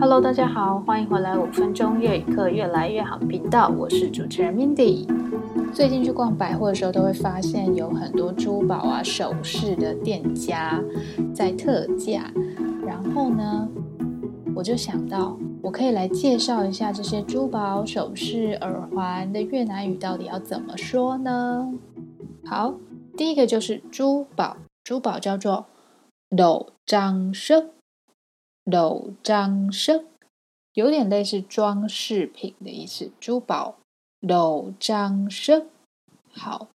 Hello，大家好，欢迎回来五分钟粤语课越来越好频道，我是主持人 Mindy。最近去逛百货的时候，都会发现有很多珠宝啊、首饰的店家在特价。然后呢，我就想到，我可以来介绍一下这些珠宝、首饰、耳环的越南语到底要怎么说呢？好，第一个就是珠宝，珠宝叫做 đồ trang sức，đồ trang sức，有点类似装饰品的意思。珠宝镂装饰。好，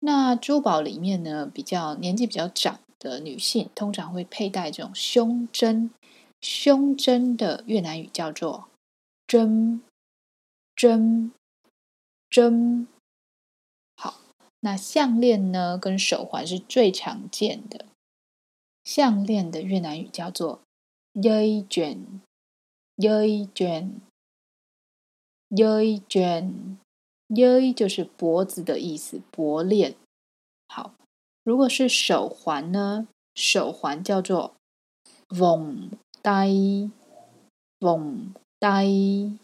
那珠宝里面呢，比较年纪比较长的女性，通常会佩戴这种胸针。胸针的越南语叫做针针针。好，那项链呢，跟手环是最常见的。项链的越南语叫做 dây chuyền，dây chuyền，dây chuyền，dây 就是脖子的意思，脖链。好，如果是手环呢，手环叫做 vòng tay，vòng tay，vòng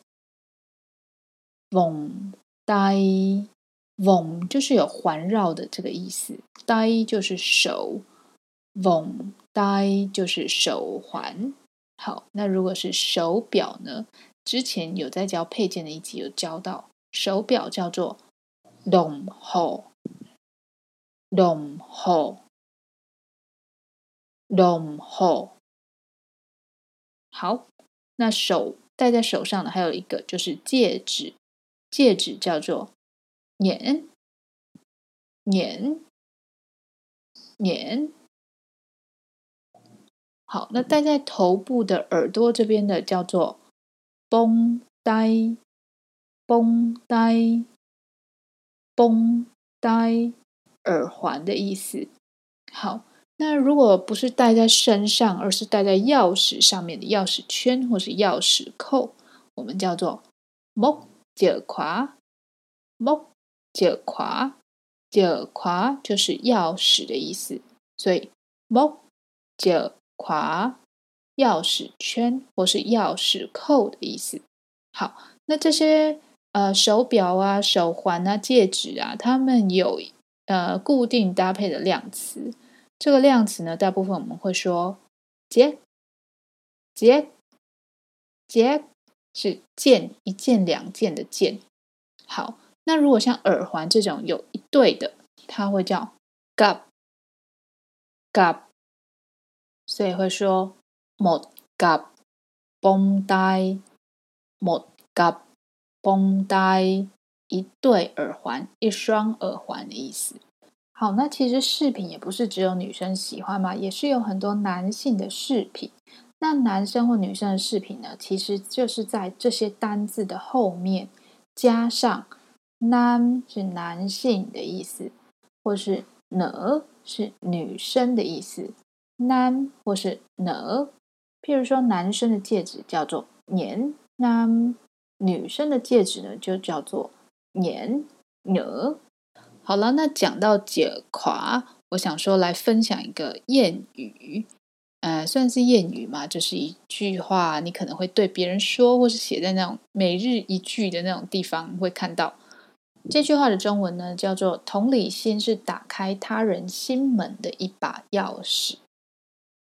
tay，vòng 就是有环绕的这个意思，tay 就是手，vòng tay 就是手环。好，那如果是手表呢？之前有在教配件的一集有教到，手表叫做 đồng hồ，đồng hồ，đồng hồ。好，那手戴在手上的还有一个就是戒指，戒指叫做 nhẫn nhẫn nhẫn。好，那戴在头部的耳朵这边的叫做绷带，绷带绷带耳环的意思。好。那如果不是戴在身上，而是戴在钥匙上面的钥匙圈或是钥匙扣，我们叫做木脚垮木脚垮”，“脚垮就是钥匙的意思，所以木脚垮钥匙圈或是钥匙扣的意思。好，那这些呃手表啊、手环啊、戒指啊，它们有呃固定搭配的量词。这个量词呢，大部分我们会说“结”，“结”，“结”是件一件两件的件。好，那如果像耳环这种有一对的，它会叫 “gap gap” 所以会说 “một cặp bông tai”，“một cặp bông tai”，一对耳环，一双耳环的意思。好，那其实饰品也不是只有女生喜欢嘛，也是有很多男性的饰品。那男生或女生的饰品呢，其实就是在这些单字的后面加上男是男性的意思，或是呢是女生的意思男或是 “nữ”。譬如说，男生的戒指叫做年男女生的戒指呢就叫做 nhẫn nữ。好了，那讲到解垮，我想说来分享一个谚语，呃，算是谚语嘛，就是一句话，你可能会对别人说，或是写在那种每日一句的那种地方会看到。这句话的中文呢，叫做“同理心是打开他人心门的一把钥匙”。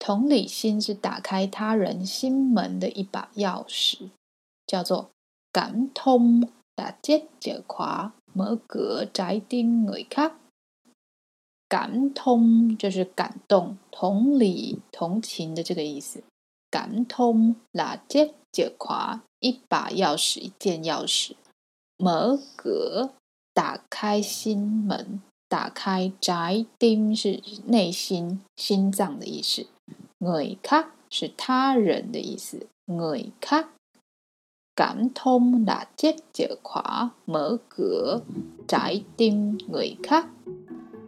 同理心是打开他人心门的一把钥匙，叫做“感通打结解垮”。mở cửa trái tim người khác，感通就是感动、同理、同情的这个意思。感通，là chiếc chìa khóa，一把钥匙，一件钥匙。mở cửa，打开心门，打开。宅丁是内心、心脏的意思。Người khác 是他人的意思。người khác。cảm thông là chết chìa khóa mở cửa trái tim người khác。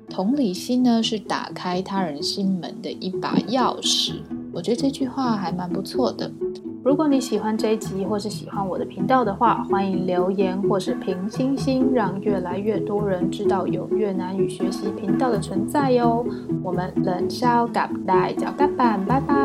同理心呢，是打开他人心门的一把钥匙。我觉得这句话还蛮不错的。如果你喜欢这一集，或是喜欢我的频道的话，欢迎留言或是评星星，让越来越多人知道有越南语学习频道的存在哟。我们冷烧咖带脚咖板，拜拜。